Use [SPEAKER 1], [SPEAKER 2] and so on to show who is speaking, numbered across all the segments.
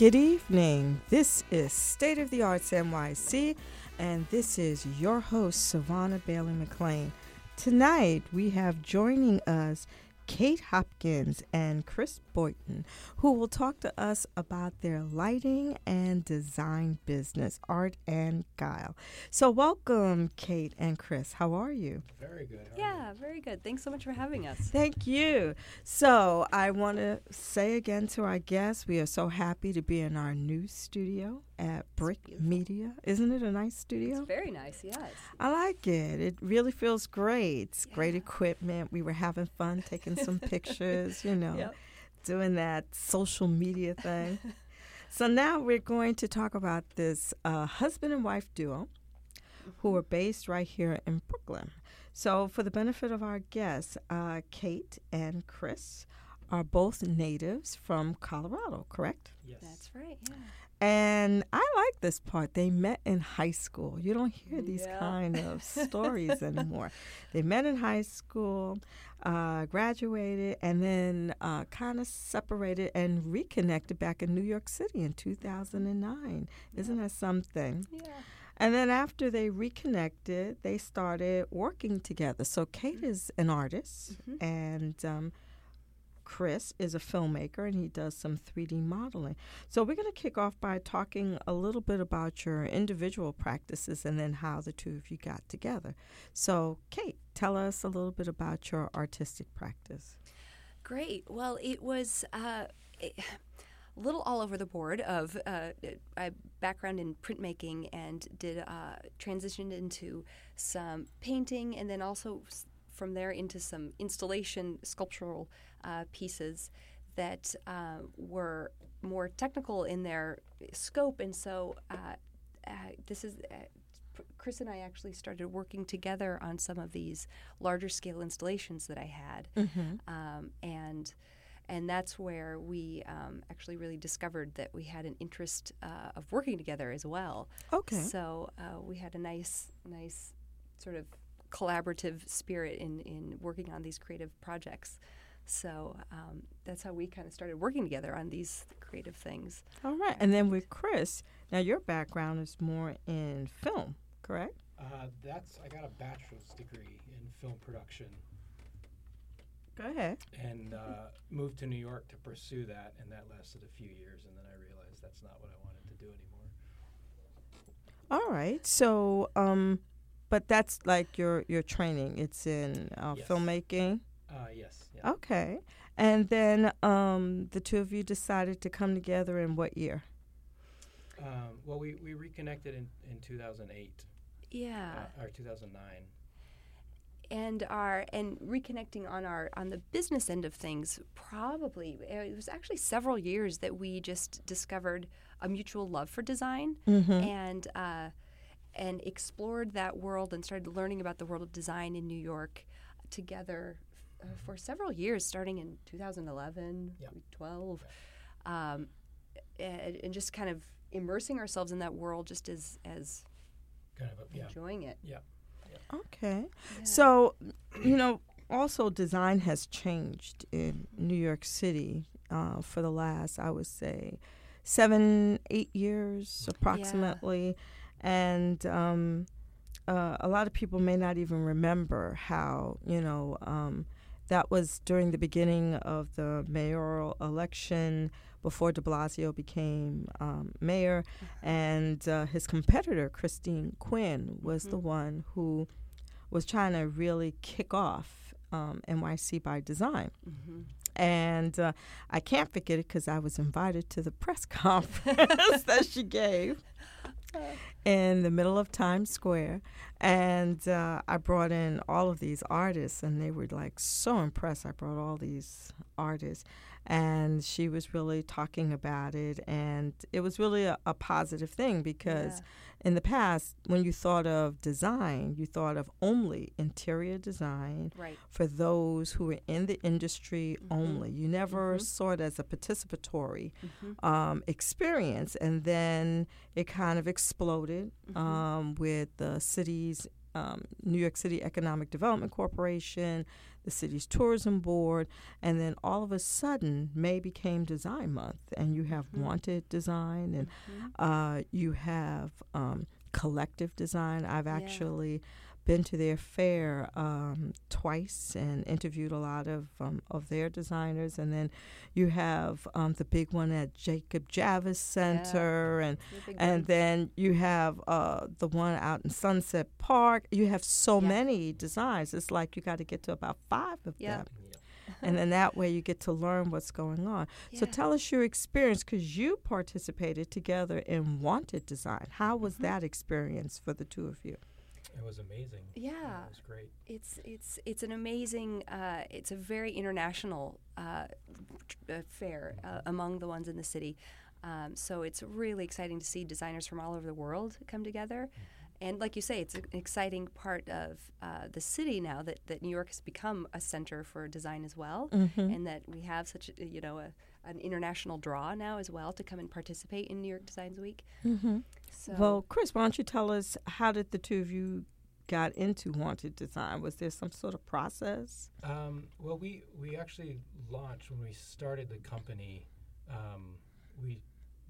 [SPEAKER 1] Good evening. This is State of the Arts NYC, and this is your host, Savannah Bailey McLean. Tonight, we have joining us Kate Hopkins and Chris Boyton, who will talk to us about their lighting and design business, Art and Guile. So, welcome, Kate and Chris. How are you?
[SPEAKER 2] Very good. How
[SPEAKER 3] yeah, very good. Thanks so much for having us.
[SPEAKER 1] Thank you. So, I want to say again to our guests, we are so happy to be in our new studio at BRIC Media. Isn't it a nice studio?
[SPEAKER 3] It's very nice, yes.
[SPEAKER 1] I like it. It really feels great. It's
[SPEAKER 3] Yeah.
[SPEAKER 1] great equipment. We were having fun taking some pictures, you know,
[SPEAKER 3] Yep.
[SPEAKER 1] doing that social media thing. so now we're going to talk about this uh, husband and wife duo who are based right here in Brooklyn. So, for the benefit of our guests, uh, Kate and Chris are both natives from Colorado, correct?
[SPEAKER 2] Yes.
[SPEAKER 3] That's right, yeah.
[SPEAKER 1] And I like this part. They met in high school. You don't hear these
[SPEAKER 3] Yeah.
[SPEAKER 1] kind of stories anymore. They met in high school, uh, graduated, and then uh, kind of separated and reconnected back in New York City in 2009. Isn't that something?
[SPEAKER 3] Yeah.
[SPEAKER 1] And then after they reconnected, they started working together. So Kate is an artist,
[SPEAKER 3] Mhm.
[SPEAKER 1] and um, Chris is a filmmaker, and he does some 3D modeling. So we're going to kick off by talking a little bit about your individual practices and then how the two of you got together. So, Kate, tell us a little bit about your artistic practice.
[SPEAKER 3] Great. Well, it was uh, a little all over the board of uh, I background in printmaking and did uh, transitioned into some painting and then also from there into some installation sculptural uh, pieces that uh, were more technical in their scope and so uh, uh, this is uh, Chris and I actually started working together on some of these larger scale installations that I had
[SPEAKER 1] Mm-hmm.
[SPEAKER 3] um, and and that's where we um, actually really discovered that we had an interest uh, of working together as well.
[SPEAKER 1] Okay.
[SPEAKER 3] So uh, we had a nice, nice sort of collaborative spirit in in working on these creative projects. So um, that's how we kind of started working together on these creative things.
[SPEAKER 1] All right. And then with Chris, now your background is more in film, correct?
[SPEAKER 2] Uh, that's I got a bachelor's degree in film production
[SPEAKER 1] Go ahead.
[SPEAKER 2] and uh, moved to New York to pursue that, and that lasted a few years, and then I realized that's not what I wanted to do anymore.
[SPEAKER 1] All right. So, um, but that's like your your training. It's in uh,
[SPEAKER 2] Yes.
[SPEAKER 1] filmmaking.
[SPEAKER 2] Uh, yes. Yeah.
[SPEAKER 1] Okay. And then um, the two of you decided to come together in what year?
[SPEAKER 2] Um, well, we, we reconnected in, in 2008
[SPEAKER 3] Yeah.
[SPEAKER 2] uh, or 2009.
[SPEAKER 3] and our and reconnecting on our on the business end of things probably uh, it was actually several years that we just discovered a mutual love for design
[SPEAKER 1] Mm-hmm.
[SPEAKER 3] and uh, and explored that world and started learning about the world of design in New York together uh, for several years starting in 2011
[SPEAKER 2] Yep.
[SPEAKER 3] 12 um, and, and just kind of immersing ourselves in that world just as as
[SPEAKER 2] Kind of a, yeah.
[SPEAKER 3] enjoying it
[SPEAKER 2] Yeah.
[SPEAKER 1] Okay.
[SPEAKER 3] Yeah.
[SPEAKER 1] So, you know, also design has changed in New York City uh, for the last, I would say, seven, eight years approximately. And um, uh, a lot of people may not even remember how, you know, um, that was during the beginning of the mayoral election before de Blasio became um, mayor. And uh, his competitor, Christine Quinn, was the one who was trying to really kick off um, NYC by design.
[SPEAKER 3] hmm
[SPEAKER 1] And uh, I can't forget it because I was invited to the press conference that she gave in the middle of Times Square. And uh, I brought in all of these artists, and they were like so impressed. I brought all these artists, and she was really talking about it. And it was really a, a positive thing because
[SPEAKER 3] Yeah.
[SPEAKER 1] in the past, when you thought of design, you thought of only interior design
[SPEAKER 3] Right.
[SPEAKER 1] for those who were in the industry
[SPEAKER 3] Mhm.
[SPEAKER 1] only. You never
[SPEAKER 3] Mhm.
[SPEAKER 1] saw it as a participatory
[SPEAKER 3] Mhm.
[SPEAKER 1] um, experience. And then it kind of exploded
[SPEAKER 3] Mhm.
[SPEAKER 1] um, with the city's um, New York City Economic Development Corporation, the city's tourism board, and then all of a sudden, May became Design Month, and you have
[SPEAKER 3] Mhm.
[SPEAKER 1] wanted design, and
[SPEAKER 3] Mhm.
[SPEAKER 1] uh, you have um, collective design. I've
[SPEAKER 3] Yeah.
[SPEAKER 1] actually been to their fair um, twice and interviewed a lot of um, of their designers, and then you have um, the big one at Jacob Javits Center, and
[SPEAKER 3] The
[SPEAKER 1] and
[SPEAKER 3] one.
[SPEAKER 1] then you have uh, the one out in Sunset Park. You have so
[SPEAKER 3] Yeah.
[SPEAKER 1] many designs. It's like you got to get to about five of
[SPEAKER 3] Yeah.
[SPEAKER 1] them, and then that way you get to learn what's going on. So tell us your experience because you participated together in Wanted Design. How was
[SPEAKER 3] Mhm.
[SPEAKER 1] that experience for the two of you?
[SPEAKER 2] It was amazing.
[SPEAKER 3] Yeah.
[SPEAKER 2] It was great.
[SPEAKER 3] it's it's it's an amazing uh, it's a very international uh, tr- uh, fair uh, among the ones in the city um, so it's really exciting to see designers from all over the world come together and like you say it's an exciting part of uh, the city now that, that New York has become a center for design as well
[SPEAKER 1] Mm-hmm.
[SPEAKER 3] and that we have such a, you know a, an international draw now as well to come and participate in New York Designs Week
[SPEAKER 1] Mm-hmm.
[SPEAKER 3] So
[SPEAKER 1] Well, Chris, why don't you tell us how did the two of you got into Wanted Design? Was there some sort of process?
[SPEAKER 2] Um, well, we we actually launched when we started the company. Um, we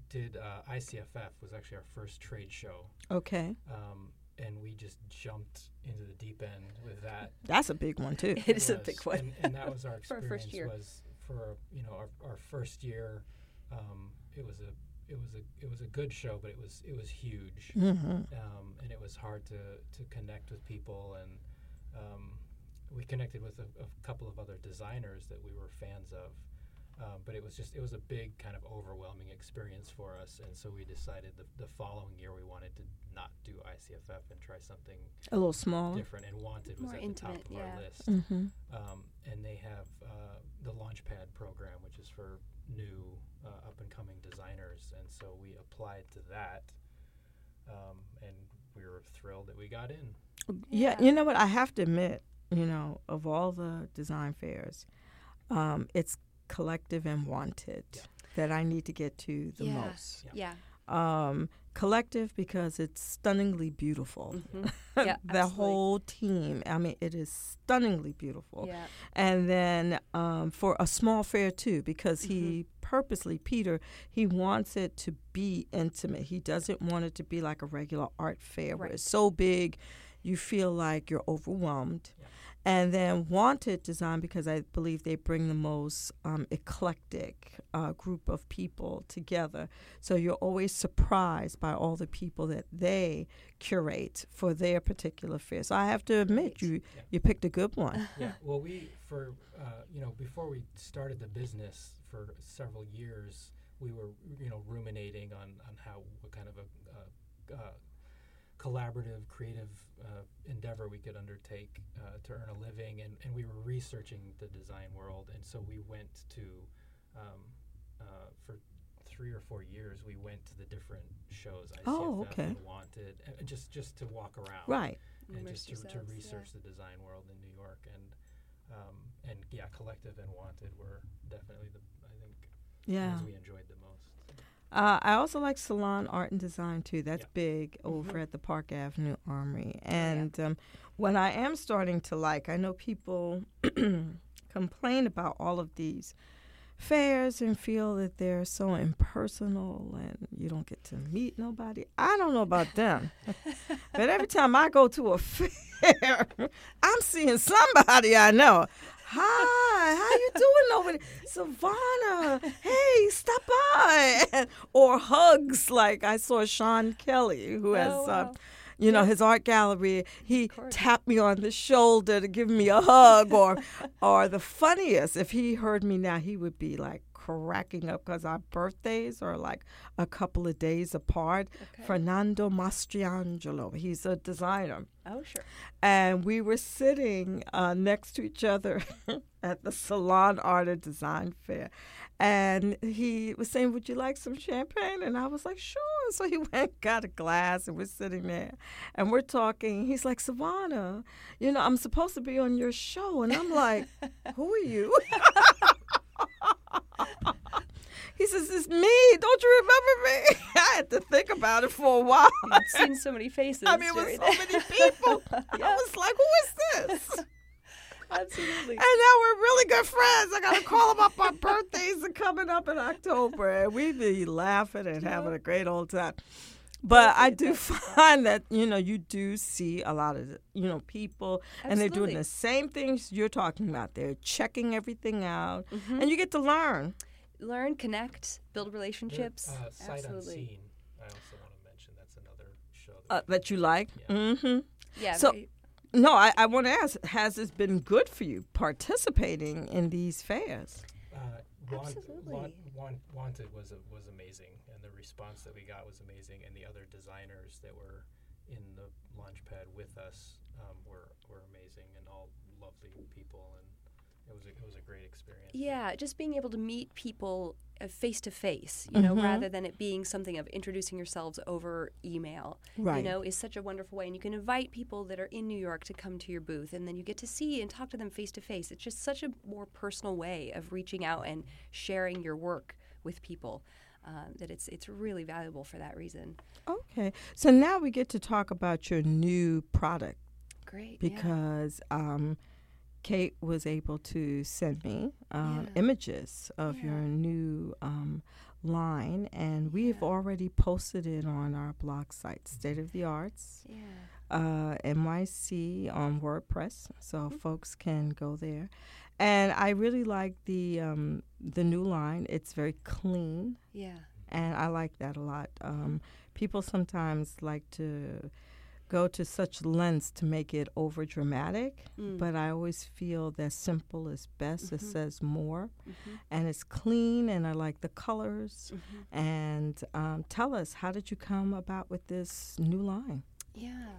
[SPEAKER 2] did uh, ICFF was actually our first trade show,
[SPEAKER 1] Okay,
[SPEAKER 2] um, and we just jumped into the deep end with that.
[SPEAKER 1] that's a big one too.
[SPEAKER 3] it is a big one
[SPEAKER 2] and, and that was our
[SPEAKER 3] For our first year.
[SPEAKER 2] Was for you know our, our first year. Um, it was a it was a it was a good show, but it was it was huge.
[SPEAKER 1] Mm-hmm.
[SPEAKER 2] um, and it was hard to, to connect with people and um, we connected with a, a couple of other designers that we were fans of um, but it was just it was a big kind of overwhelming experience for us and so we decided the, the following year we wanted to not do ICFF and try something
[SPEAKER 1] A little smaller.
[SPEAKER 2] different and wanted was
[SPEAKER 3] More
[SPEAKER 2] at
[SPEAKER 3] intimate,
[SPEAKER 2] the top of
[SPEAKER 3] yeah.
[SPEAKER 2] our list
[SPEAKER 1] Mm-hmm.
[SPEAKER 2] um, and they have uh, the Launchpad program, which is for new uh, up and coming designers. And so we applied to that, um, and we were thrilled that we got in.
[SPEAKER 1] Yeah,
[SPEAKER 3] Yeah.
[SPEAKER 1] you know what? I have to admit, you know, of all the design fairs, um, it's collective and wanted
[SPEAKER 2] Yeah.
[SPEAKER 1] that I need to get to the
[SPEAKER 3] Yeah.
[SPEAKER 1] most.
[SPEAKER 3] yeah
[SPEAKER 1] Um, collective because it's stunningly beautiful.
[SPEAKER 3] Mhm. Yeah,
[SPEAKER 1] the
[SPEAKER 3] absolutely.
[SPEAKER 1] whole team. I mean, it is stunningly beautiful.
[SPEAKER 3] yeah
[SPEAKER 1] And then um, for a small fair too, because he
[SPEAKER 3] Mm-hmm.
[SPEAKER 1] purposely, Peter, he wants it to be intimate. He doesn't want it to be like a regular art fair where it's so big, you feel like you're overwhelmed. And then wanted design because I believe they bring the most um, eclectic uh, group of people together. So you're always surprised by all the people that they curate for their particular fair. So I have to admit, you
[SPEAKER 2] Yeah.
[SPEAKER 1] you picked a good one.
[SPEAKER 2] yeah. Well, we for uh, you know before we started the business for several years, we were you know ruminating on on how what kind of a uh, uh, collaborative, creative uh, endeavor we could undertake uh, to earn a living, and, and we were researching the design world, and so we went to um, uh, for three or four years. We went to the different shows, ICFF
[SPEAKER 1] Oh, okay.
[SPEAKER 2] Wanted, and just just to walk around,
[SPEAKER 1] Right.
[SPEAKER 2] and
[SPEAKER 3] Immerse
[SPEAKER 2] just to, to
[SPEAKER 3] yourselves, yeah.
[SPEAKER 2] research the design world in New York, and um, and yeah, Collective and Wanted were definitely the I think
[SPEAKER 1] Yeah.
[SPEAKER 2] ones we enjoyed the most.
[SPEAKER 1] Uh, I also like salon art and design too. That's
[SPEAKER 2] Yeah.
[SPEAKER 1] big over
[SPEAKER 3] Mhm.
[SPEAKER 1] at the Park Avenue Armory.
[SPEAKER 3] Oh, yeah.
[SPEAKER 1] And um, what I am starting to like, I know people complain about all of these fairs and feel that they're so impersonal and you don't get to meet nobody. I don't know about them. but every time I go to a fair, I'm seeing somebody I know. Hi, how you doing over there? Savannah, hey, stop by. or hugs, like I saw Sean Kelly, who has,
[SPEAKER 3] Oh,
[SPEAKER 1] uh,
[SPEAKER 3] wow.
[SPEAKER 1] you know, his art gallery, he tapped me on the shoulder to give me a hug, or, or the funniest, if he heard me now, he would be like cracking up because our birthdays are like a couple of days apart. Okay. Fernando Mastrangelo, he's a designer.
[SPEAKER 3] Oh, sure.
[SPEAKER 1] And we were sitting uh, next to each other at the Salon Art and Design Fair. And he was saying, Would you like some champagne? And I was like, Sure. So he went, got a glass, and we're sitting there and we're talking. He's like, Savannah, you know, I'm supposed to be on your show. And I'm like, Who are you? He says, "It's me. Don't you remember me?" I had to think about it for a while.
[SPEAKER 3] I've seen so many faces.
[SPEAKER 1] I mean, it was so many people. yeah. I was like, "Who is this?"
[SPEAKER 3] Absolutely. And
[SPEAKER 1] now we're really good friends. I got to call him up. Our birthdays are coming up in October, and we'd be laughing and having a great old time. But I do find that you know you do see a lot of you know people, Absolutely. and they're doing the same things you're talking about. They're checking everything out, mm-hmm. and you get to learn
[SPEAKER 3] learn, connect, build relationships.
[SPEAKER 2] Uh, sight Absolutely. unseen. I also want to mention that's another show
[SPEAKER 1] that, uh, that you like.
[SPEAKER 3] Yeah. Mm-hmm.
[SPEAKER 1] Yeah. So. no, I, I want to ask: Has this been good for you participating in these fairs?
[SPEAKER 3] Want, Absolutely.
[SPEAKER 2] Want, Wanted was a, was amazing, and the response that we got was amazing, and the other designers that were in the launch pad with us um, were were amazing and all lovely people, and it was a, it was a great experience.
[SPEAKER 3] Yeah, just being able to meet people face to face, you know, mm-hmm. rather than it being something of introducing yourselves over email.
[SPEAKER 1] Right.
[SPEAKER 3] You know, is such a wonderful way, and you can invite people that are in New York to come to your booth, and then you get to see and talk to them face to face. It's just such a more personal way of reaching out and sharing your work with people. Uh, that it's it's really valuable for that reason.
[SPEAKER 1] Okay, so now we get to talk about your new product.
[SPEAKER 3] Great,
[SPEAKER 1] because yeah. um, Kate was able to send me um, yeah. images of yeah. your new um, line, and we've already posted it on our blog site, State of the Arts, uh, NYC on WordPress, so mm-hmm. folks can go there. And I really like the um, the new line. It's very clean.
[SPEAKER 3] Yeah.
[SPEAKER 1] And I like that a lot. Um, people sometimes like to go to such lengths to make it over dramatic, mm. but I always feel that simple is best. Mm-hmm. It says more, mm-hmm. and it's clean, and I like the colors. Mm-hmm. And um, tell us, how did you come about with this new line?
[SPEAKER 3] Yeah,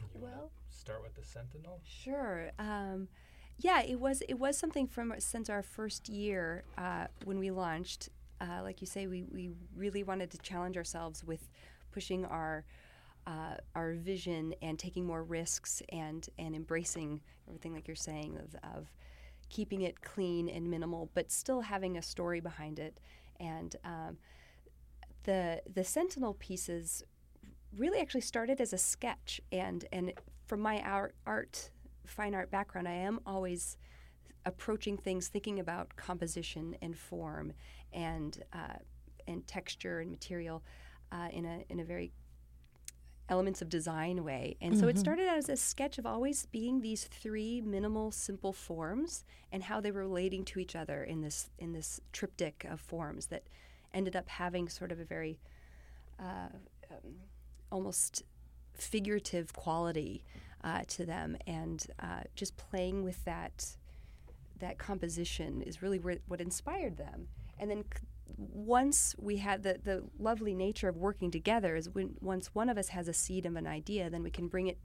[SPEAKER 2] you well, start with the Sentinel.
[SPEAKER 3] Sure. Um, yeah, it was it was something from since our first year uh, when we launched. Uh, like you say, we we really wanted to challenge ourselves with pushing our uh, our vision and taking more risks and and embracing everything like you're saying of, of keeping it clean and minimal, but still having a story behind it. And um, the the Sentinel pieces really actually started as a sketch, and and from my art, art fine art background, I am always approaching things thinking about composition and form and uh, and texture and material uh, in a in a very elements of design way. And mm-hmm. so it mm-hmm. started out as a sketch of always being these three minimal, simple forms and how they were relating to each other in this in this triptych of forms that ended up having sort of a very uh, um, almost figurative quality uh, to them, and uh, just playing with that that composition is really what inspired them. And then once we had the, the lovely nature of working together is when once one of us has a seed of an idea, then we can bring it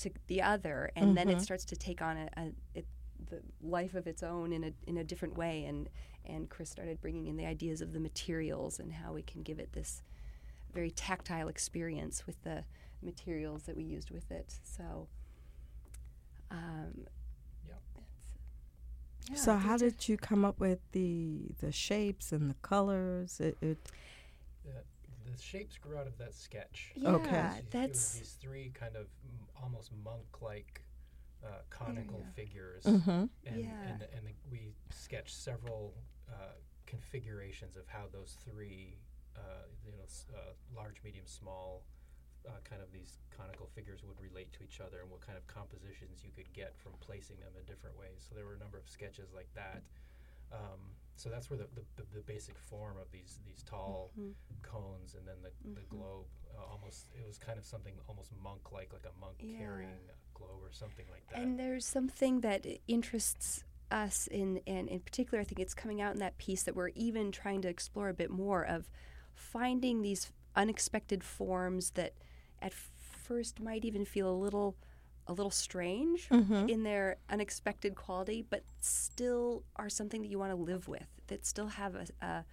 [SPEAKER 3] to the other, and mm-hmm. then it mm-hmm. starts to take on a, a it, the life of its own in a in a different way. And and Chris started bringing in the ideas of the materials and how we can give it this very tactile experience with the materials that we used with it. So. Um,
[SPEAKER 1] yeah, so how did you come up with the the shapes and the colors? It, it
[SPEAKER 2] the, the, shapes grew out of that sketch.
[SPEAKER 3] Yeah,
[SPEAKER 1] okay,
[SPEAKER 3] that's
[SPEAKER 2] these three kind of m- almost monk-like uh, conical yeah. figures,
[SPEAKER 1] mm-hmm.
[SPEAKER 2] and, yeah. and, and we sketched several uh, configurations of how those three, uh, you know, uh, large, medium, small uh, kind of these conical figures would relate to each other and what kind of compositions you could get from placing them in different ways. So there were a number of sketches like that. Um, so that's where the, the, the, the basic form of these these tall
[SPEAKER 3] Mhm.
[SPEAKER 2] cones and then the, the
[SPEAKER 3] Mhm.
[SPEAKER 2] globe uh, almost it was kind of something almost monk like like a monk
[SPEAKER 3] Yeah.
[SPEAKER 2] carrying a globe or something like that.
[SPEAKER 3] And there's something that interests us in, and in particular, I think it's coming out in that piece that we're even trying to explore a bit more of finding these unexpected forms that at first might even feel a little a little strange
[SPEAKER 1] Mhm.
[SPEAKER 3] in their unexpected quality, but still are something that you want to live with. That still have a, a,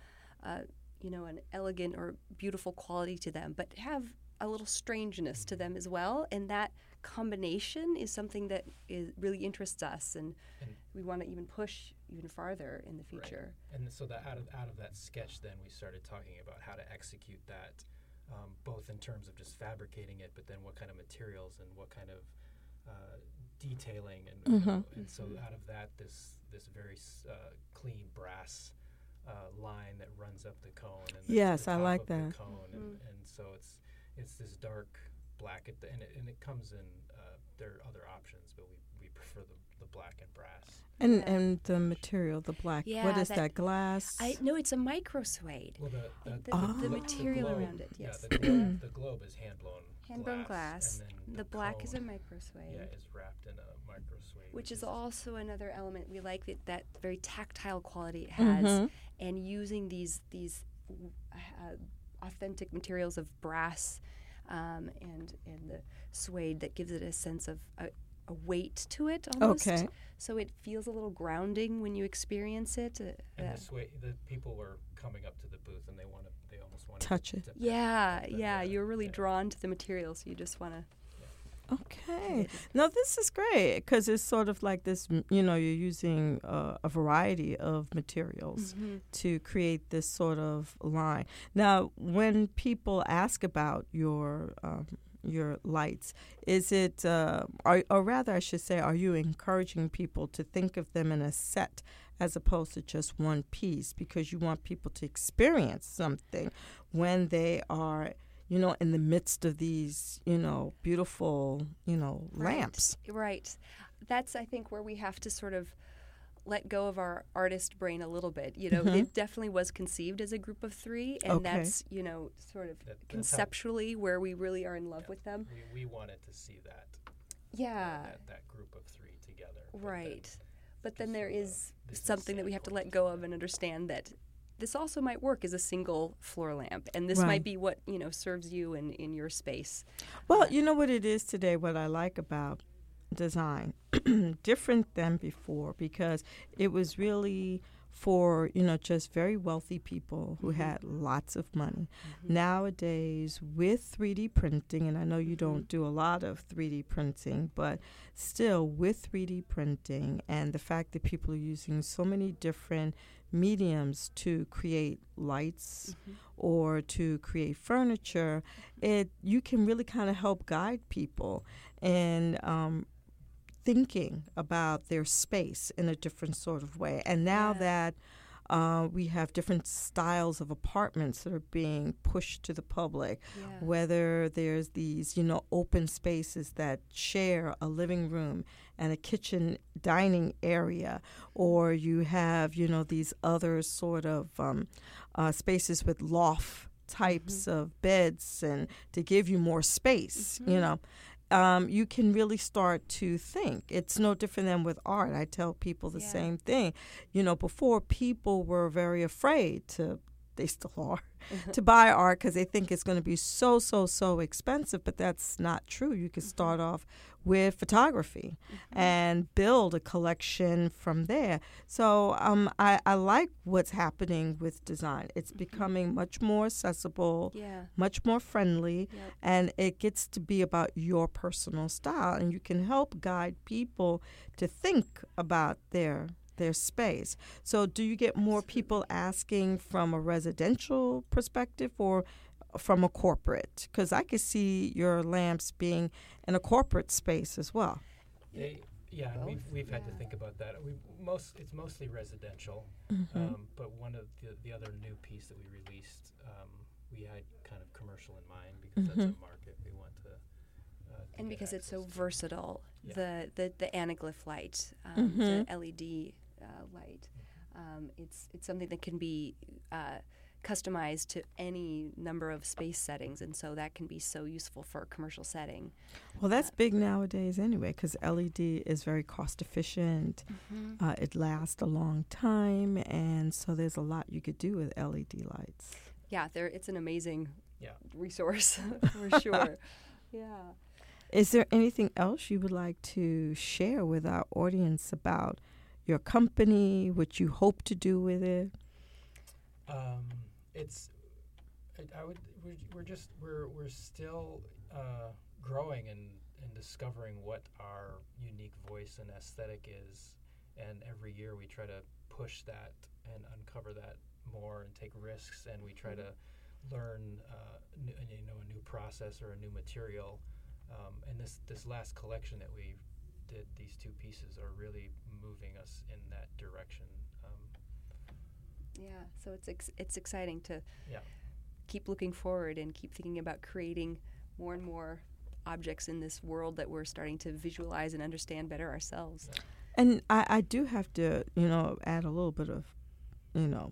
[SPEAKER 3] a you know an elegant or beautiful quality to them, but have a little strangeness to them as well. And that combination is something that is, really interests us, and,
[SPEAKER 2] And-
[SPEAKER 3] we want to even push even farther in the
[SPEAKER 2] Right.
[SPEAKER 3] future.
[SPEAKER 2] And so that out of out of that sketch, then we started talking about how to execute that, um, both in terms of just fabricating it, but then what kind of materials and what kind of uh, detailing, and you know, and so
[SPEAKER 3] Mhm.
[SPEAKER 2] out of that, this this very uh, clean brass uh, line that runs up the cone. And the,
[SPEAKER 1] Yes,
[SPEAKER 2] the
[SPEAKER 1] I like
[SPEAKER 2] of the
[SPEAKER 1] that.
[SPEAKER 2] cone, and, and so it's it's this dark black, at the, and it, and it comes in. Uh, there are other options, but we, we prefer the, the black and brass.
[SPEAKER 1] And
[SPEAKER 3] Yeah.
[SPEAKER 1] and the material, the black. what
[SPEAKER 3] Yeah,
[SPEAKER 1] is
[SPEAKER 3] that-
[SPEAKER 1] that, glass?
[SPEAKER 3] I no, it's a micro suede.
[SPEAKER 2] Well, the the,
[SPEAKER 3] The-
[SPEAKER 1] the
[SPEAKER 2] glo-
[SPEAKER 3] material
[SPEAKER 2] globe-
[SPEAKER 3] around it, yes.
[SPEAKER 2] Yeah, the globe, the globe is hand blown.
[SPEAKER 3] Hand blown glass.
[SPEAKER 2] And then
[SPEAKER 3] The black is a
[SPEAKER 2] cone,
[SPEAKER 3] micro suede.
[SPEAKER 2] Yeah, is wrapped in a micro suede.
[SPEAKER 3] which is also another element we like that, that very tactile quality it has
[SPEAKER 1] Mhm.
[SPEAKER 3] and using these these uh, authentic materials of brass um, and and the suede that gives it a sense of a, a weight to it almost
[SPEAKER 1] Okay.
[SPEAKER 3] so it feels a little grounding when you experience it uh,
[SPEAKER 2] And
[SPEAKER 3] uh,
[SPEAKER 2] the suede, the people were coming up to the booth and they want to, they almost want
[SPEAKER 1] Touch it.
[SPEAKER 3] yeah
[SPEAKER 2] the-
[SPEAKER 3] yeah
[SPEAKER 2] the-
[SPEAKER 3] you're really
[SPEAKER 2] yeah.
[SPEAKER 3] drawn to the material so you just want to
[SPEAKER 1] Okay. Now this is great because it's sort of like this. You know, you're using uh, a variety of materials to create this sort of line. Now, when people ask about your um, your lights, is it, uh, are, or rather, I should say, are you encouraging people to think of them in a set as opposed to just one piece because you want people to experience something when they are you know, in the midst of these, you know, beautiful, you know, lamps.
[SPEAKER 3] Right. That's I think where we have to sort of let go of our artist brain a little bit. You know,
[SPEAKER 1] Mhm.
[SPEAKER 3] it definitely was conceived as a group of three, and
[SPEAKER 1] Okay.
[SPEAKER 3] that's you know sort of
[SPEAKER 2] That- that's how-
[SPEAKER 3] conceptually where we really are in love
[SPEAKER 2] Yeah.
[SPEAKER 3] with them.
[SPEAKER 2] We, we wanted to see that, uh,
[SPEAKER 3] Yeah.
[SPEAKER 2] that, that group of three together. but then
[SPEAKER 3] Right. But then
[SPEAKER 2] there is
[SPEAKER 3] there
[SPEAKER 2] sort
[SPEAKER 3] is something that we have to let go of and understand that this also might work as a single floor lamp, and this
[SPEAKER 1] Right.
[SPEAKER 3] might be what you know serves you in in your space.
[SPEAKER 1] Well, you know what it is today, what I like about design, different than before, because it was really for, you know, just very wealthy people who
[SPEAKER 3] Mhm.
[SPEAKER 1] had lots of money.
[SPEAKER 3] Mm-hmm.
[SPEAKER 1] Nowadays, with 3D printing, and I know you don't do a lot of 3D printing, but still with 3D printing and the fact that people are using so many different mediums to create lights
[SPEAKER 3] Mhm.
[SPEAKER 1] or to create furniture, it you can really kind of help guide people and um, thinking about their space in a different sort of way. And now
[SPEAKER 3] Yeah.
[SPEAKER 1] that uh, we have different styles of apartments that are being pushed to the public,
[SPEAKER 3] Yeah.
[SPEAKER 1] whether there's these, you know, open spaces that share a living room and a kitchen dining area, or you have, you know, these other sort of um, uh, spaces with loft types of beds and to give you more space, you
[SPEAKER 3] Mhm.
[SPEAKER 1] know. Um, you can really start to think. It's no different than with art. I tell people the
[SPEAKER 3] Yeah.
[SPEAKER 1] same thing. You know, before people were very afraid to, they still are, mm-hmm. to buy art because they think it's going to be so, so, so expensive. But that's not true. You can mm-hmm. start off with photography mm-hmm. and build a collection from there. So um, I, I like what's happening with design. It's becoming much more accessible,
[SPEAKER 3] Yeah.
[SPEAKER 1] much more friendly,
[SPEAKER 3] Yep.
[SPEAKER 1] and it gets to be about your personal style. And you can help guide people to think about their their space. So, do you get more people asking from a residential perspective or from a corporate? Because I could see your lamps being in a corporate space as well.
[SPEAKER 2] They, yeah, and we've, we've had to think about that. We most it's mostly residential,
[SPEAKER 1] Mm-hmm.
[SPEAKER 2] um, but one of the, the other new piece that we released, um, we had kind of commercial in mind because that's
[SPEAKER 1] Mhm.
[SPEAKER 2] a market we want to. Uh, to
[SPEAKER 3] and because it's so
[SPEAKER 2] to.
[SPEAKER 3] versatile,
[SPEAKER 2] Yeah.
[SPEAKER 3] the, the the anaglyph light, um,
[SPEAKER 1] Mhm.
[SPEAKER 3] the LED uh, light, Um, it's it's something that can be uh, customized to any number of space settings, and so that can be so useful for a commercial setting.
[SPEAKER 1] Well, that's big nowadays anyway, because LED is very cost efficient.
[SPEAKER 3] Mm-hmm.
[SPEAKER 1] Uh, it lasts a long time, and so there's a lot you could do with LED lights.
[SPEAKER 3] Yeah, there it's an amazing
[SPEAKER 2] Yeah.
[SPEAKER 3] resource for sure. yeah.
[SPEAKER 1] Is there anything else you would like to share with our audience about your company, what you hope to do with it?
[SPEAKER 2] Um, it's, I, I would, we're, we're just, we're, we're still uh, growing and, and discovering what our unique voice and aesthetic is. And every year we try to push that and uncover that more and take risks. And we try to learn, uh, n- you know, a new process or a new material. Um, and this, this last collection that we did, these two pieces are really moving us in that direction. Um,
[SPEAKER 3] Yeah, so it's ex- it's exciting to
[SPEAKER 2] Yeah.
[SPEAKER 3] keep looking forward and keep thinking about creating more and more objects in this world that we're starting to visualize and understand better ourselves.
[SPEAKER 1] And I, I do have to, you know, add a little bit of, you know,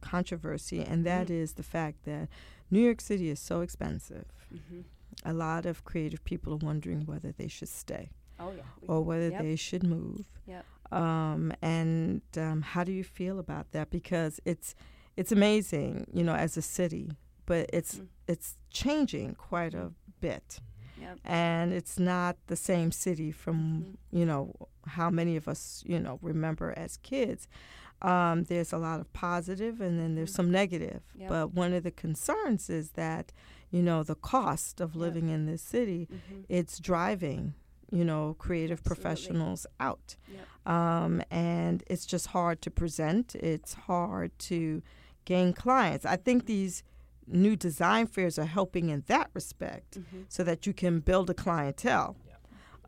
[SPEAKER 1] controversy, and that is the fact that New York City is so expensive.
[SPEAKER 3] hmm
[SPEAKER 1] A lot of creative people are wondering whether they should stay
[SPEAKER 3] Oh yeah.
[SPEAKER 1] or whether
[SPEAKER 3] yep.
[SPEAKER 1] they should move.
[SPEAKER 3] Yep.
[SPEAKER 1] Um, and um, how do you feel about that? Because it's it's amazing, you know, as a city, but it's
[SPEAKER 3] Mm.
[SPEAKER 1] it's changing quite a bit,
[SPEAKER 3] Yep.
[SPEAKER 1] and it's not the same city from
[SPEAKER 3] Mhm.
[SPEAKER 1] you know how many of us you know remember as kids. Um, there's a lot of positive, and then there's
[SPEAKER 3] Mhm.
[SPEAKER 1] some negative.
[SPEAKER 3] Yep.
[SPEAKER 1] But one of the concerns is that you know the cost of
[SPEAKER 3] Yep.
[SPEAKER 1] living in this city
[SPEAKER 3] Mhm.
[SPEAKER 1] it's driving you know creative
[SPEAKER 3] Absolutely.
[SPEAKER 1] professionals out
[SPEAKER 3] Yep.
[SPEAKER 1] um, and it's just hard to present it's hard to gain clients i think these new design fairs are helping in that respect
[SPEAKER 3] Mhm.
[SPEAKER 1] so that you can build a clientele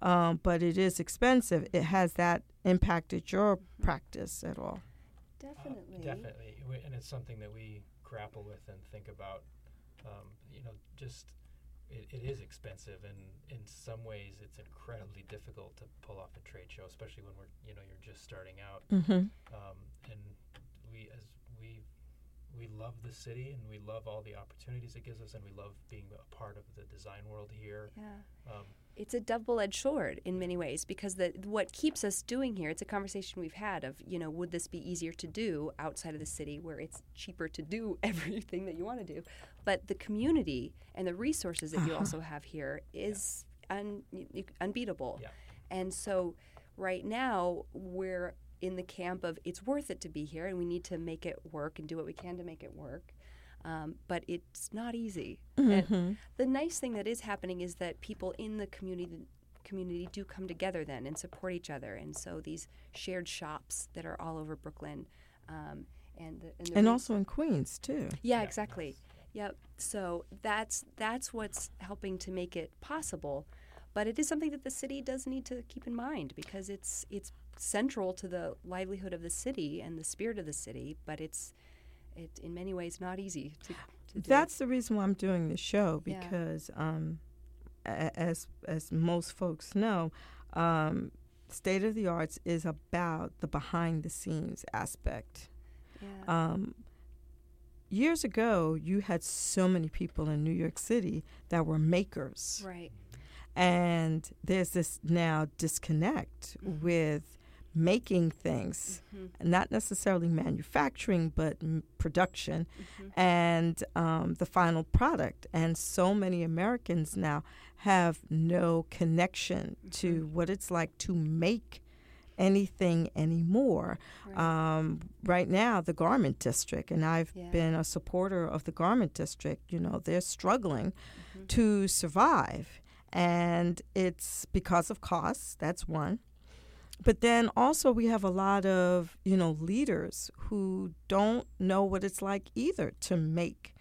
[SPEAKER 1] um, but it is expensive it has that impacted your practice at all
[SPEAKER 2] Uh,
[SPEAKER 3] Definitely.
[SPEAKER 2] definitely, We- and it's something that we grapple with and think about. Um, you know, just it, it is expensive, and in some ways, it's incredibly difficult to pull off a trade show, especially when we're you know you're just starting out.
[SPEAKER 1] mm-hmm.
[SPEAKER 2] Um, and we as we we love the city, and we love all the opportunities it gives us, and we love being a part of the design world here.
[SPEAKER 3] Yeah.
[SPEAKER 2] Um,
[SPEAKER 3] it's a double-edged sword in many ways because the what keeps us doing here it's a conversation we've had of you know would this be easier to do outside of the city where it's cheaper to do everything that you want to do but the community and the resources that you
[SPEAKER 1] Uh-huh.
[SPEAKER 3] also have here is un, unbeatable.
[SPEAKER 2] Yeah.
[SPEAKER 3] and so right now we're in the camp of it's worth it to be here and we need to make it work and do what we can to make it work. Um, but it's not easy.
[SPEAKER 1] Mm-hmm.
[SPEAKER 3] the nice thing that is happening is that people in the community community do come together then and support each other, and so these shared shops that are all over Brooklyn, um, and the, and, the
[SPEAKER 1] and also in queens too.
[SPEAKER 3] Yeah,
[SPEAKER 2] Yeah,
[SPEAKER 3] exactly, yep. So that's that's what's helping to make it possible, but it is something that the city does need to keep in mind because it's it's central to the livelihood of the city and the spirit of the city, but it's it in many ways not easy to. to do.
[SPEAKER 1] That's the reason why I'm doing this show
[SPEAKER 3] Yeah.
[SPEAKER 1] because, um, as as most folks know, um, State of the Arts is about the behind the scenes aspect.
[SPEAKER 3] yeah.
[SPEAKER 1] Um, years ago, you had so many people in New York City that were makers,
[SPEAKER 3] right.
[SPEAKER 1] and there's this now disconnect
[SPEAKER 3] Mhm.
[SPEAKER 1] with making things,
[SPEAKER 3] Mhm.
[SPEAKER 1] not necessarily manufacturing, but m- production
[SPEAKER 3] Mhm.
[SPEAKER 1] and um, the final product. And so many Americans now have no connection to what it's like to make anything anymore.
[SPEAKER 3] Right.
[SPEAKER 1] Um, right now, the garment district, and I've
[SPEAKER 3] Yeah.
[SPEAKER 1] been a supporter of the garment district, you know, they're struggling
[SPEAKER 3] Mhm.
[SPEAKER 1] to survive. And it's because of costs, that's one. But then also, we have a lot of, you know, leaders who don't know what it's like either to make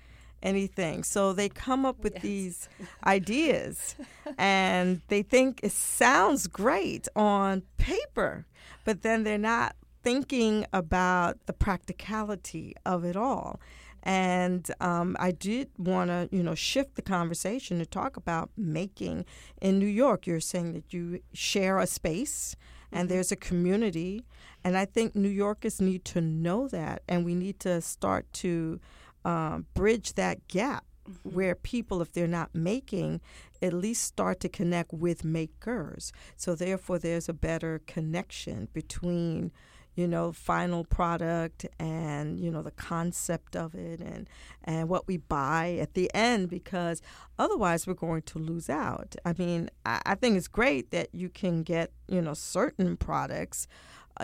[SPEAKER 1] anything. So they come up with
[SPEAKER 3] Yes.
[SPEAKER 1] these ideas and they think it sounds great on paper, but then they're not thinking about the practicality of it all. And um, I did want to, you know, shift the conversation to talk about making in New York. You're saying that you share a space and there's a community. And I think New Yorkers need to know that, and we need to start to um, bridge that gap where people, if they're not making, at least start to connect with makers. So therefore, there's a better connection between you know final product and you know the concept of it and and what we buy at the end because otherwise we're going to lose out i mean i, I think it's great that you can get you know certain products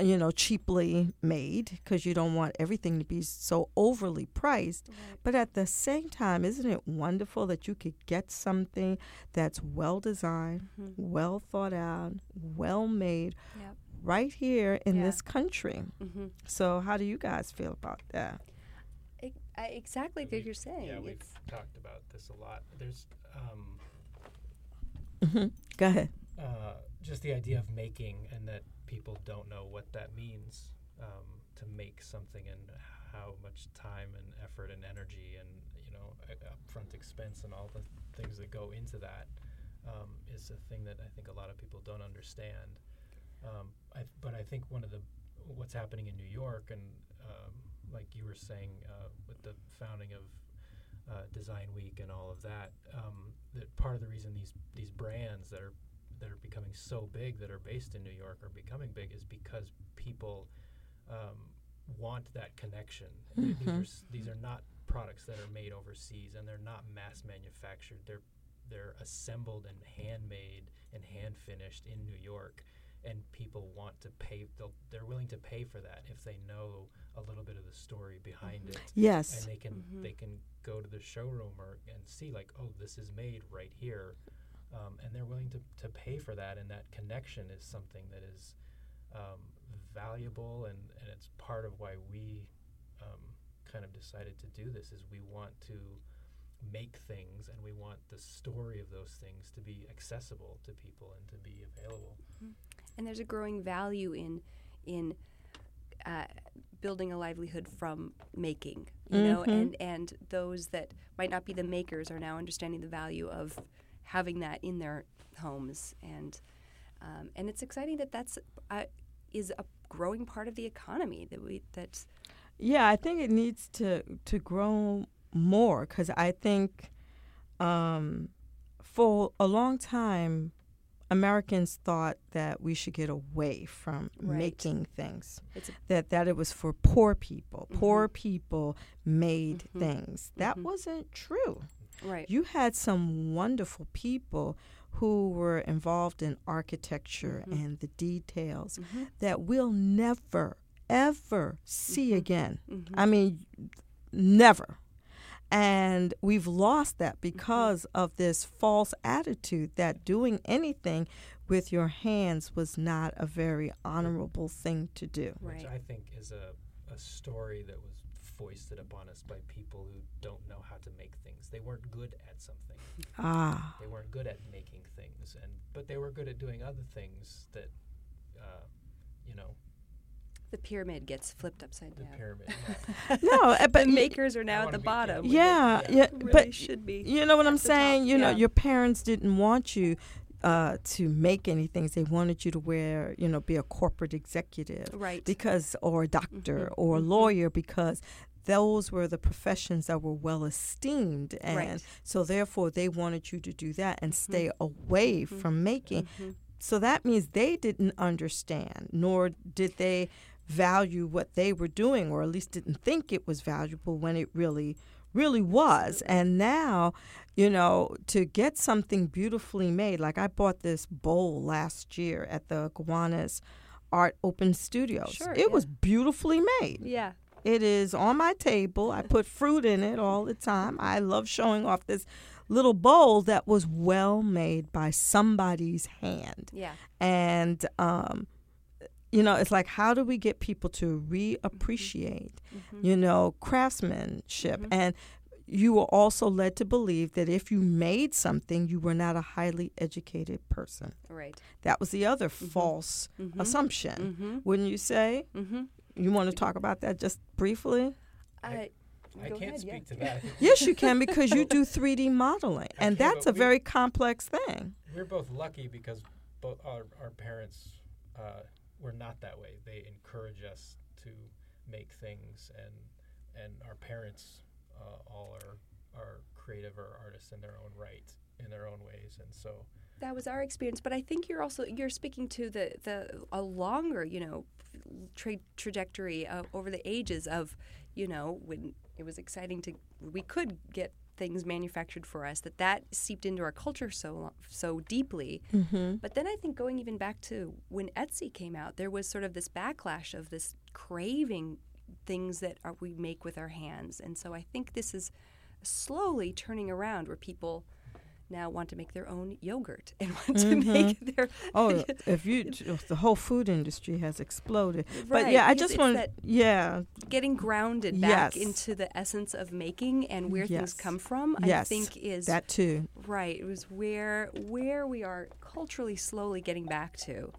[SPEAKER 1] you know cheaply made because you don't want everything to be so overly priced
[SPEAKER 3] Right.
[SPEAKER 1] but at the same time isn't it wonderful that you could get something that's well designed
[SPEAKER 3] Mhm.
[SPEAKER 1] well thought out well made
[SPEAKER 3] Yep.
[SPEAKER 1] right here in
[SPEAKER 3] Yeah.
[SPEAKER 1] this country
[SPEAKER 3] hmm
[SPEAKER 1] so how do you guys feel about that
[SPEAKER 3] exactly what you're saying.
[SPEAKER 2] Yeah, we've
[SPEAKER 3] It's,
[SPEAKER 2] talked about this a lot. There's um,
[SPEAKER 1] hmm Go ahead.
[SPEAKER 2] uh, just the idea of making and that people don't know what that means um, to make something and how much time and effort and energy and you know upfront expense and all the things that go into that um, is a thing that I think a lot of people don't understand. Um, I but I think one of the what's happening in New York and um, like you were saying uh, with the founding of uh, Design Week and all of that, um, that part of the reason these these brands that are that are becoming so big that are based in New York are becoming big is because people um, want that connection. Th- These, are, these are not products that are made overseas and they're not mass manufactured. They're they're assembled and handmade and hand finished in New York, and people want to pay. They'll, they're willing to pay for that if they know a little bit of the story behind it
[SPEAKER 1] Yes.
[SPEAKER 2] and they can
[SPEAKER 3] Mhm.
[SPEAKER 2] they can go to the showroom or and see like oh this is made right here um, and they're willing to, to pay for that and that connection is something that is um, valuable and, and it's part of why we um, kind of decided to do this is we want to make things and we want the story of those things to be accessible to people and to be available
[SPEAKER 3] and there's a growing value in in uh, building a livelihood from making you know
[SPEAKER 1] Mhm.
[SPEAKER 3] and and those that might not be the makers are now understanding the value of having that in their homes and um, and it's exciting that that's uh, is a growing part of the economy that we that
[SPEAKER 1] Yeah, I think it needs to to grow more because I think um, for a long time Americans thought that we should get away from
[SPEAKER 3] Right.
[SPEAKER 1] making things. That that it was for poor people.
[SPEAKER 3] Mhm.
[SPEAKER 1] Poor people made
[SPEAKER 3] Mhm.
[SPEAKER 1] things. That
[SPEAKER 3] Mhm.
[SPEAKER 1] wasn't true.
[SPEAKER 3] Right
[SPEAKER 1] You had some wonderful people who were involved in architecture
[SPEAKER 3] Mhm.
[SPEAKER 1] and the details
[SPEAKER 3] Mhm.
[SPEAKER 1] that we'll never ever see
[SPEAKER 3] Mhm.
[SPEAKER 1] again.
[SPEAKER 3] Mhm.
[SPEAKER 1] I mean, never. And we've lost that because of this false attitude that doing anything with your hands was not a very honorable thing to do.
[SPEAKER 2] which I think is a, a story that was foisted upon us by people who don't know how to make things. They weren't good at something.
[SPEAKER 1] Ah,
[SPEAKER 2] They weren't good at making things, and but they were good at doing other things that, uh, you know,
[SPEAKER 3] the pyramid gets flipped upside
[SPEAKER 2] the
[SPEAKER 3] down
[SPEAKER 2] pyramid. yeah.
[SPEAKER 1] no, uh, but
[SPEAKER 3] the makers are now at the bottom
[SPEAKER 1] yeah,
[SPEAKER 2] Yeah.
[SPEAKER 1] yeah,
[SPEAKER 3] really
[SPEAKER 1] but
[SPEAKER 3] should be
[SPEAKER 1] you know what I'm
[SPEAKER 3] at the top,
[SPEAKER 1] saying. You know, your parents didn't want you uh, to make anything. They wanted you to wear, you know, be a corporate executive
[SPEAKER 3] right
[SPEAKER 1] because, or a doctor
[SPEAKER 3] Mhm,
[SPEAKER 1] or a
[SPEAKER 3] mhm.
[SPEAKER 1] lawyer because those were the professions that were well esteemed, and
[SPEAKER 3] Right.
[SPEAKER 1] so therefore they wanted you to do that and
[SPEAKER 3] Mhm.
[SPEAKER 1] stay away
[SPEAKER 3] Mhm.
[SPEAKER 1] from making.
[SPEAKER 3] Mhm.
[SPEAKER 1] So that means they didn't understand, nor did they value what they were doing, or at least didn't think it was valuable when it really, really was. And now, you know, to get something beautifully made, like I bought this bowl last year at the Gowanus Art Open Studios.
[SPEAKER 3] Sure,
[SPEAKER 1] it
[SPEAKER 3] yeah.
[SPEAKER 1] was beautifully made.
[SPEAKER 3] yeah
[SPEAKER 1] It is on my table. I put fruit in it all the time. I love showing off this little bowl that was well made by somebody's hand.
[SPEAKER 3] yeah
[SPEAKER 1] And, um, you know, it's like, how do we get people to reappreciate,
[SPEAKER 3] Mhm.
[SPEAKER 1] you know, craftsmanship?
[SPEAKER 3] Mhm.
[SPEAKER 1] And you were also led to believe that if you made something, you were not a highly educated person.
[SPEAKER 3] right
[SPEAKER 1] That was the other false
[SPEAKER 3] Mhm.
[SPEAKER 1] assumption.
[SPEAKER 3] mm-hmm.
[SPEAKER 1] Wouldn't you say?
[SPEAKER 3] Mm-hmm.
[SPEAKER 1] You want to talk about that just briefly?
[SPEAKER 3] I,
[SPEAKER 2] I
[SPEAKER 3] Go
[SPEAKER 2] can't
[SPEAKER 3] ahead,
[SPEAKER 2] speak
[SPEAKER 3] yeah.
[SPEAKER 2] to that.
[SPEAKER 1] Yes, you can because you do 3D modeling,
[SPEAKER 2] I
[SPEAKER 1] and
[SPEAKER 2] can,
[SPEAKER 1] that's a
[SPEAKER 2] we-
[SPEAKER 1] very complex thing.
[SPEAKER 2] We're both lucky because both our, our parents uh, we're not that way. They encourage us to make things, and and our parents uh, all are are creative or artists in their own right in their own ways, and so
[SPEAKER 3] that was our experience. But I think you're also you're speaking to the the a longer you know tra- trajectory uh, over the ages of you know when it was exciting to we could get things manufactured for us that that seeped into our culture so so deeply
[SPEAKER 1] Mm-hmm.
[SPEAKER 3] but then i think going even back to when etsy came out there was sort of this backlash of this craving things that are, we make with our hands and so i think this is slowly turning around where people now want to make their own yogurt and want to
[SPEAKER 1] Mhm.
[SPEAKER 3] make their
[SPEAKER 1] Oh, if you, the whole food industry has exploded.
[SPEAKER 3] right.
[SPEAKER 1] But yeah, I just want, yeah,
[SPEAKER 3] getting grounded back
[SPEAKER 1] Yes.
[SPEAKER 3] into the essence of making and where
[SPEAKER 1] Yes.
[SPEAKER 3] things come from i
[SPEAKER 1] Yes,
[SPEAKER 3] think is
[SPEAKER 1] that too.
[SPEAKER 3] right it was where where we are culturally slowly getting back to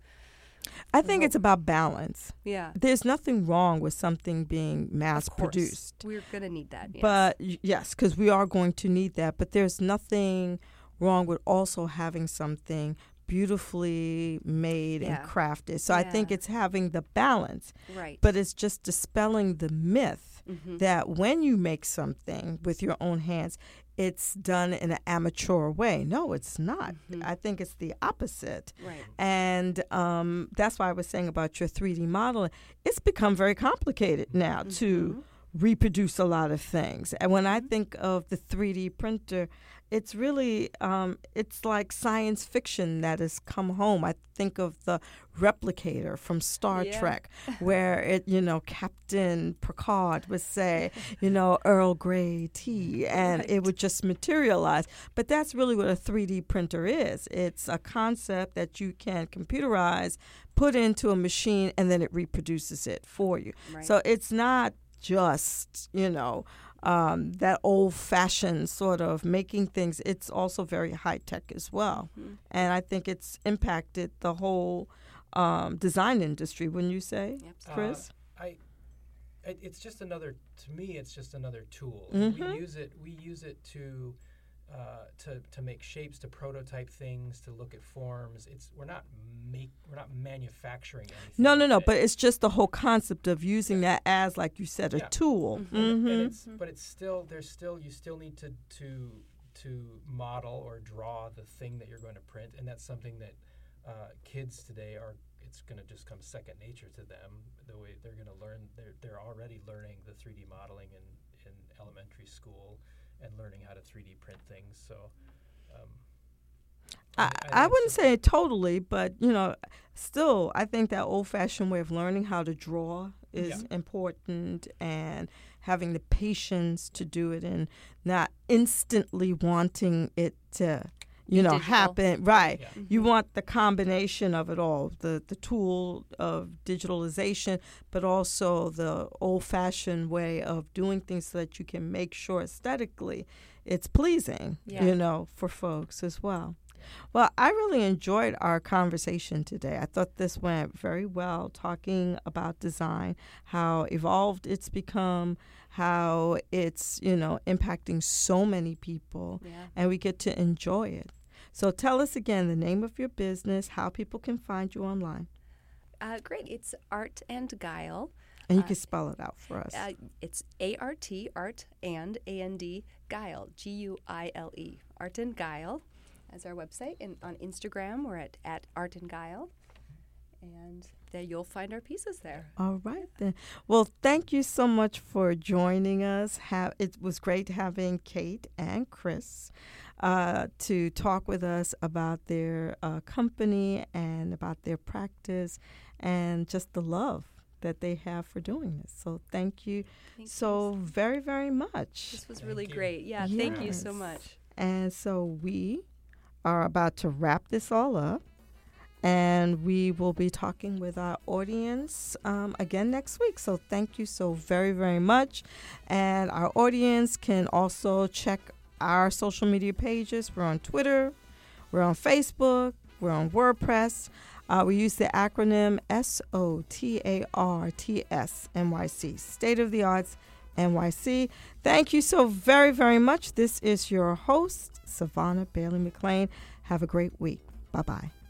[SPEAKER 1] I think it's about balance.
[SPEAKER 3] yeah
[SPEAKER 1] There's nothing wrong with something being mass produced.
[SPEAKER 3] we're gonna need that yes.
[SPEAKER 1] But yes, because we are going to need that. But there's nothing wrong with also having something beautifully made
[SPEAKER 3] Yeah.
[SPEAKER 1] and crafted. So I think it's having the balance,
[SPEAKER 3] right
[SPEAKER 1] but it's just dispelling the myth
[SPEAKER 3] Mhm.
[SPEAKER 1] that when you make something with your own hands, it's done in an amateur way. No, it's not.
[SPEAKER 3] Mhm.
[SPEAKER 1] I think it's the opposite.
[SPEAKER 3] right
[SPEAKER 1] And um, that's why I was saying about your 3D modeling. It's become very complicated now to
[SPEAKER 3] Mhm.
[SPEAKER 1] reproduce a lot of things. And when I
[SPEAKER 3] Mhm.
[SPEAKER 1] think of the 3D printer, it's really um, it's like science fiction that has come home. I think of the replicator from Star
[SPEAKER 3] Yeah.
[SPEAKER 1] Trek, where it you know Captain Picard would say you know Earl Grey tea, and
[SPEAKER 3] Right.
[SPEAKER 1] it would just materialize. But that's really what a 3D printer is. It's a concept that you can computerize, put into a machine, and then it reproduces it for you.
[SPEAKER 3] right
[SPEAKER 1] So it's not just, you know, um, that old fashioned sort of making things. It's also very high tech as well.
[SPEAKER 3] Mhm.
[SPEAKER 1] And I think it's impacted the whole um, design industry, wouldn't you say,
[SPEAKER 3] Absolutely.
[SPEAKER 1] Chris?
[SPEAKER 2] Uh, I, it's just another. To me, it's just another tool.
[SPEAKER 1] Mhm.
[SPEAKER 2] We use it. We use it to, uh, to to make shapes, to prototype things, to look at forms. It's we're not make we're not manufacturing anything.
[SPEAKER 1] no, no, no.
[SPEAKER 2] it.
[SPEAKER 1] But it's just the whole concept of using that as, like you said, a
[SPEAKER 2] Yeah.
[SPEAKER 1] tool.
[SPEAKER 3] Mhm.
[SPEAKER 2] and, and
[SPEAKER 1] Mhm.
[SPEAKER 2] it's but it's still there's still you still need to to to model or draw the thing that you're going to print, and that's something that uh, kids today are. It's going to just come second nature to them. The way they're going to learn, they're they're already learning the 3D modeling in in elementary school and learning how to 3D print things. So. Um,
[SPEAKER 1] I,
[SPEAKER 2] thi-
[SPEAKER 1] I wouldn't
[SPEAKER 2] so-
[SPEAKER 1] say totally, but you know, still, I think that old-fashioned way of learning how to draw is
[SPEAKER 2] Yeah.
[SPEAKER 1] important, and having the patience to do it, and not instantly wanting it to, you know,
[SPEAKER 3] Digital.
[SPEAKER 1] happen. Right.
[SPEAKER 2] Yeah.
[SPEAKER 1] You mm-hmm. want the combination of it all the, the tool of digitalization, but also the old fashioned way of doing things so that you can make sure aesthetically it's pleasing,
[SPEAKER 3] Yeah.
[SPEAKER 1] you know, for folks as well. Well, I really enjoyed our conversation today. I thought this went very well, talking about design, how evolved it's become, how it's, you know, impacting so many people
[SPEAKER 3] yeah.
[SPEAKER 1] and we get to enjoy it. So tell us again the name of your business, how people can find you online,
[SPEAKER 3] uh, great. It's art and guile.
[SPEAKER 1] And you
[SPEAKER 3] Uh,
[SPEAKER 1] can spell it out for us.
[SPEAKER 3] uh, it's a-r-t art and a-n-d guile. G-u-i-l-e art and guile as our website and on instagram we're at, at art and guile and there you'll find our pieces there
[SPEAKER 1] All right then. Well, thank you so much for joining us. Have it was great having Kate and Chris uh, to talk with us about their uh, company and about their practice and just the love that they have for doing this. So thank you
[SPEAKER 3] Thank you
[SPEAKER 1] so very very much.
[SPEAKER 3] This was
[SPEAKER 2] Thank
[SPEAKER 3] really
[SPEAKER 2] you.
[SPEAKER 3] great. Yeah, thank you so much.
[SPEAKER 1] And so we are about to wrap this all up. And we will be talking with our audience um, again next week. So thank you so very, very much. And our audience can also check our social media pages. We're on Twitter, we're on Facebook, we're on WordPress. Uh, we use the acronym S O T A R T S N Y C, State of the Arts NYC. Thank you so very, very much. This is your host, Savannah Bailey McLean. Have a great week. Bye bye.